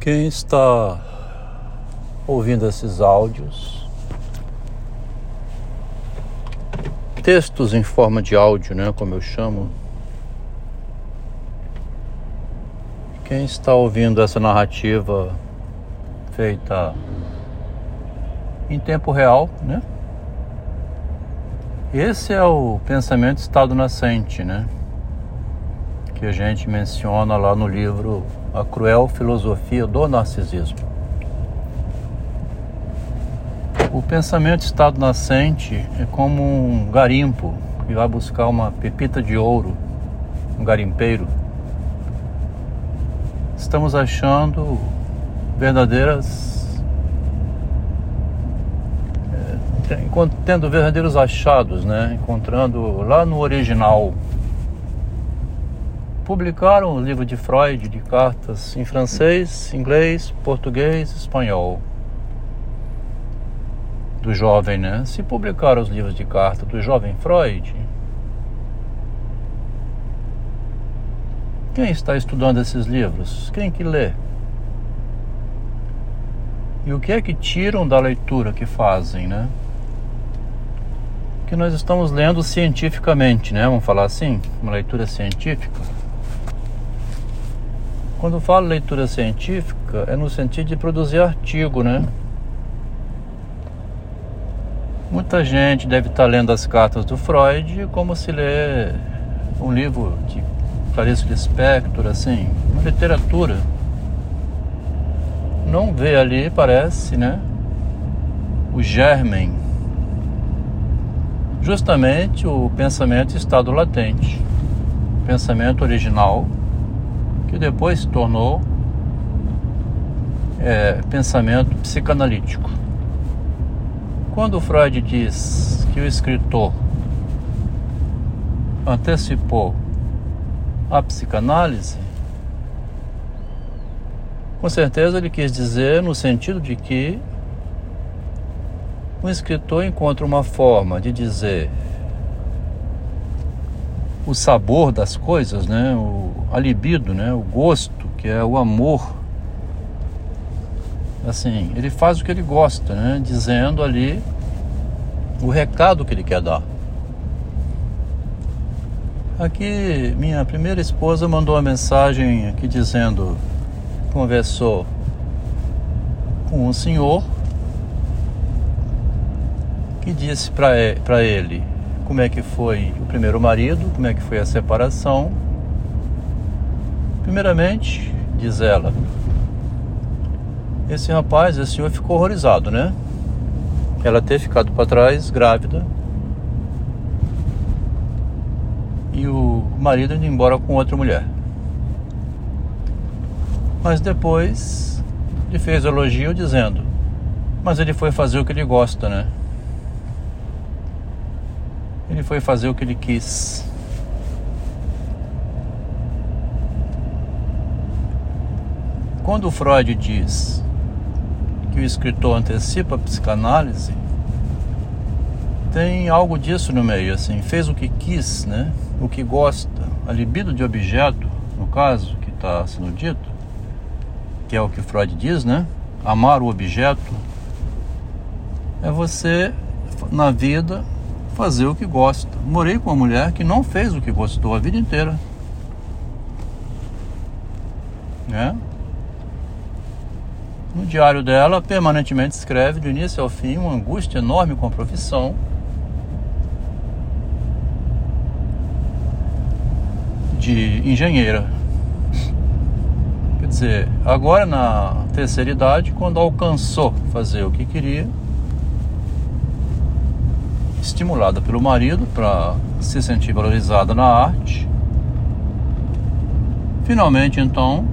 Quem está ouvindo esses áudios, textos em forma de áudio, né, como eu chamo. Quem está ouvindo essa narrativa feita em tempo real, né? Esse é o pensamento estado nascente, né? Que a gente menciona lá no livro A Cruel Filosofia do Narcisismo. O pensamento estado nascente é como um garimpo que vai buscar uma pepita de ouro, um garimpeiro. Estamos achando verdadeiras tendo verdadeiros achados, né? Encontrando lá no original. Publicaram o livro de Freud de cartas em francês, inglês, português, espanhol. Do jovem, né? Se publicaram os livros de carta do jovem Freud, quem está estudando esses livros? Quem que lê? E o que é que tiram da leitura que fazem, né? que nós estamos lendo cientificamente, né? Vamos falar assim, uma leitura científica. Quando falo leitura científica, é no sentido de produzir artigo, né? Muita gente deve estar lendo as cartas do Freud como se lê um livro de Clarice Lispector, assim, uma literatura. Não vê ali, parece, né? O germen justamente o pensamento estado latente, pensamento original, que depois se tornou é, pensamento psicanalítico. Quando Freud diz que o escritor antecipou a psicanálise, com certeza ele quis dizer no sentido de que um escritor encontra uma forma de dizer o sabor das coisas, né? O, a libido, né? O gosto, que é o amor. Assim, ele faz o que ele gosta, né? Dizendo ali o recado que ele quer dar. Aqui, minha primeira esposa mandou uma mensagem aqui dizendo, conversou com um senhor que disse para ele como é que foi o primeiro marido, como é que foi a separação. Primeiramente, diz ela, esse rapaz, esse senhor ficou horrorizado, né? Ela ter ficado para trás, grávida, e o marido indo embora com outra mulher. Mas depois ele fez elogio dizendo: Mas ele foi fazer o que ele gosta, né? Ele foi fazer o que ele quis. Quando Freud diz que o escritor antecipa a psicanálise, tem algo disso no meio, assim, fez o que quis, né? O que gosta, a libido de objeto, no caso, que está sendo dito, que é o que Freud diz, né? Amar o objeto é você na vida fazer o que gosta. Morei com uma mulher que não fez o que gostou a vida inteira. Né? No diário dela, permanentemente escreve do início ao fim uma angústia enorme com a profissão. De engenheira. Quer dizer, agora na terceira idade, quando alcançou fazer o que queria, estimulada pelo marido para se sentir valorizada na arte. Finalmente, então,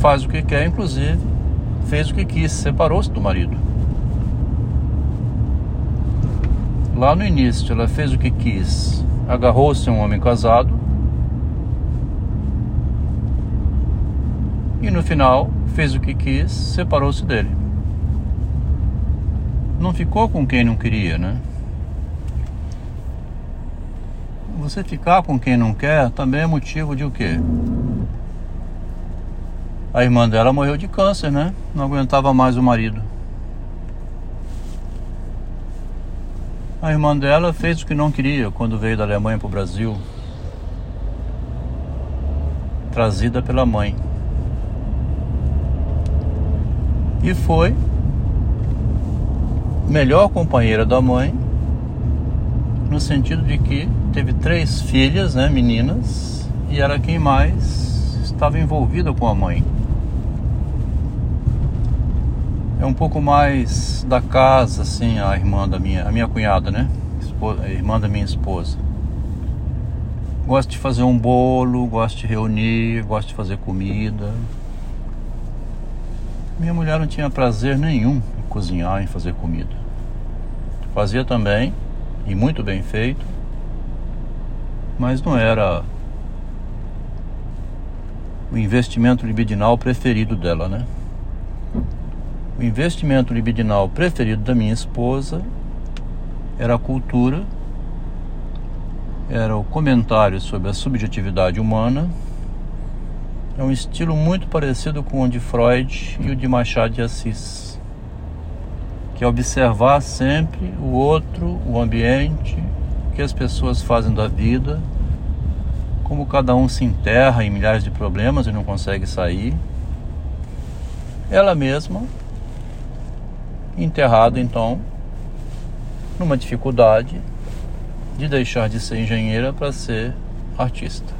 faz o que quer, inclusive fez o que quis, separou-se do marido. Lá no início, ela fez o que quis, agarrou-se a um homem casado. E no final, fez o que quis, separou-se dele. Não ficou com quem não queria, né? Você ficar com quem não quer também é motivo de o quê? A irmã dela morreu de câncer, né? Não aguentava mais o marido. A irmã dela fez o que não queria quando veio da Alemanha para o Brasil. Trazida pela mãe. E foi melhor companheira da mãe, no sentido de que teve três filhas, né, meninas, e era quem mais estava envolvida com a mãe. É um pouco mais da casa, assim, a irmã da minha, a minha cunhada, né? a irmã da minha esposa. Gosto de fazer um bolo, gosto de reunir, gosto de fazer comida. Minha mulher não tinha prazer nenhum em cozinhar, em fazer comida. Fazia também, e muito bem feito, mas não era o investimento libidinal preferido dela, né? O investimento libidinal preferido da minha esposa era a cultura, era o comentário sobre a subjetividade humana. É um estilo muito parecido com o de Freud e o de Machado de Assis, que é observar sempre o outro, o ambiente, que as pessoas fazem da vida, como cada um se enterra em milhares de problemas e não consegue sair. Ela mesma enterrado então numa dificuldade de deixar de ser engenheira para ser artista.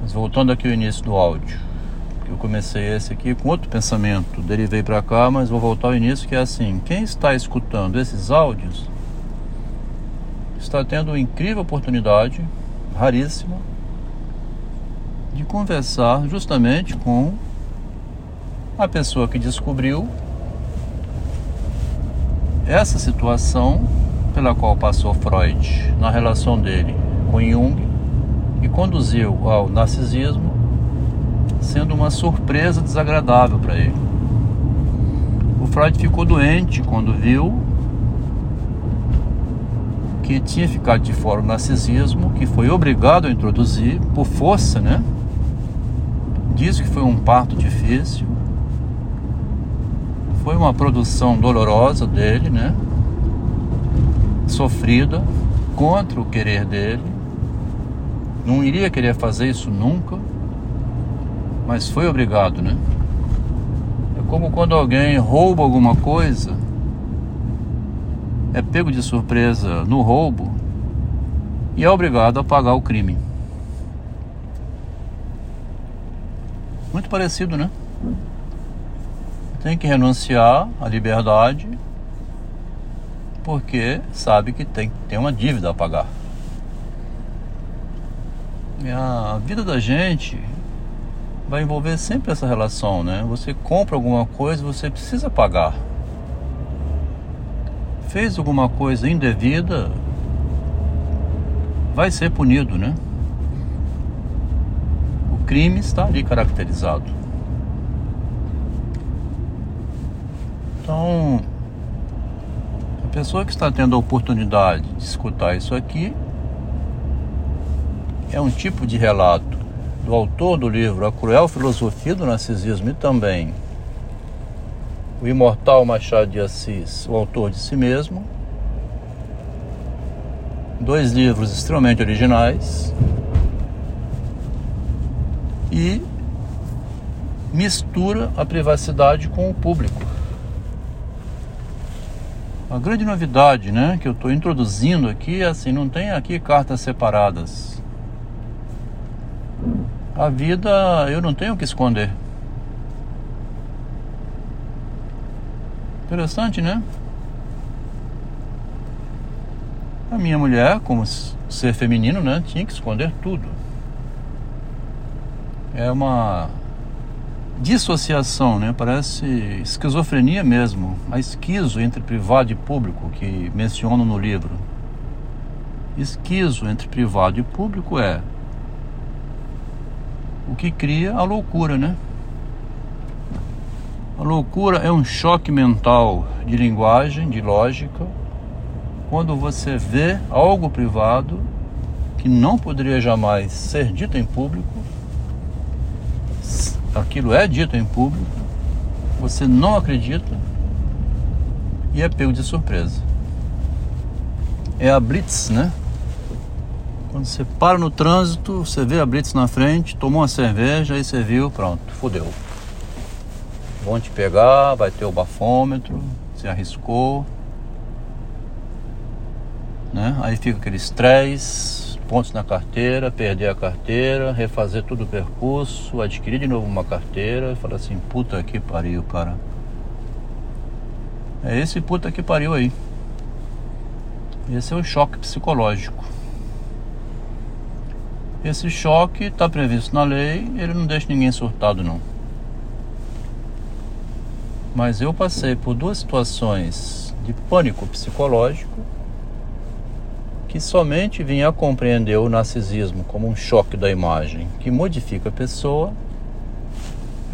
Mas voltando aqui ao início do áudio, eu comecei esse aqui com outro pensamento, derivei para cá, mas vou voltar ao início que é assim: quem está escutando esses áudios está tendo uma incrível oportunidade, raríssima, de conversar justamente com a pessoa que descobriu essa situação pela qual passou Freud na relação dele com Jung e conduziu ao narcisismo, sendo uma surpresa desagradável para ele. O Freud ficou doente quando viu que tinha ficado de fora o narcisismo, que foi obrigado a introduzir por força, né? Diz que foi um parto difícil, foi uma produção dolorosa dele, né? Sofrida contra o querer dele. Não iria querer fazer isso nunca, mas foi obrigado, né? É como quando alguém rouba alguma coisa, é pego de surpresa no roubo e é obrigado a pagar o crime. Muito parecido, né? tem que renunciar à liberdade porque sabe que tem, tem uma dívida a pagar. E a vida da gente vai envolver sempre essa relação, né? Você compra alguma coisa, você precisa pagar. Fez alguma coisa indevida, vai ser punido, né? O crime está ali caracterizado. Então, a pessoa que está tendo a oportunidade de escutar isso aqui é um tipo de relato do autor do livro A Cruel Filosofia do Narcisismo e também o imortal Machado de Assis, o autor de si mesmo. Dois livros extremamente originais e mistura a privacidade com o público. A grande novidade, né, que eu estou introduzindo aqui é assim, não tem aqui cartas separadas. A vida eu não tenho que esconder. Interessante, né? A minha mulher, como ser feminino, né, tinha que esconder tudo. É uma dissociação, né? Parece esquizofrenia mesmo, a esquizo entre privado e público que menciono no livro. Esquizo entre privado e público é o que cria a loucura, né? A loucura é um choque mental de linguagem, de lógica, quando você vê algo privado que não poderia jamais ser dito em público aquilo é dito em público, você não acredita e é pego de surpresa. É a blitz, né? Quando você para no trânsito, você vê a blitz na frente, tomou uma cerveja, aí você viu, pronto, fodeu. Vão te pegar, vai ter o bafômetro, você arriscou, né? Aí fica aquele estresse, pontos na carteira, perder a carteira, refazer todo o percurso, adquirir de novo uma carteira e falar assim, puta que pariu, cara. É esse puta que pariu aí. Esse é o choque psicológico. Esse choque está previsto na lei, ele não deixa ninguém surtado não. Mas eu passei por duas situações de pânico psicológico que somente vinha a compreender o narcisismo como um choque da imagem que modifica a pessoa,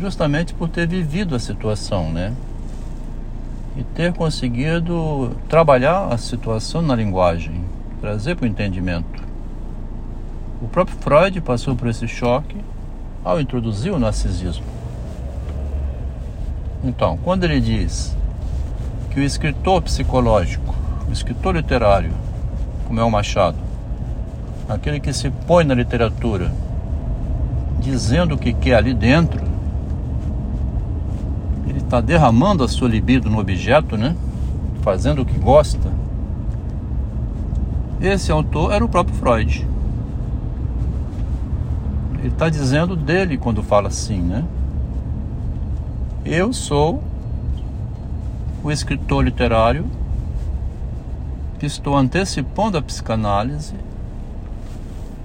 justamente por ter vivido a situação, né? E ter conseguido trabalhar a situação na linguagem, trazer para o entendimento. O próprio Freud passou por esse choque ao introduzir o narcisismo. Então, quando ele diz que o escritor psicológico, o escritor literário, como é o Machado, aquele que se põe na literatura dizendo o que quer ali dentro, ele está derramando a sua libido no objeto, né? Fazendo o que gosta. Esse autor era o próprio Freud. Ele está dizendo dele quando fala assim, né? Eu sou o escritor literário que estou antecipando a psicanálise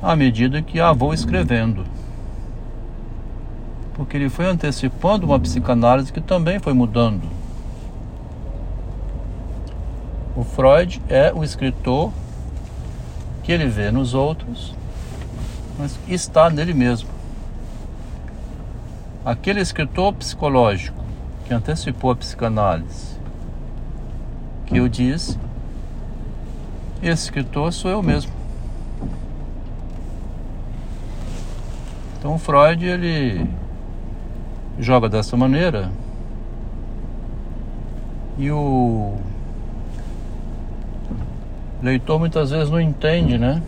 à medida que a vou escrevendo. Porque ele foi antecipando uma psicanálise que também foi mudando. O Freud é o escritor que ele vê nos outros mas está nele mesmo. Aquele escritor psicológico que antecipou a psicanálise, que eu disse, esse escritor sou eu mesmo. Então Freud ele joga dessa maneira e o leitor muitas vezes não entende, né?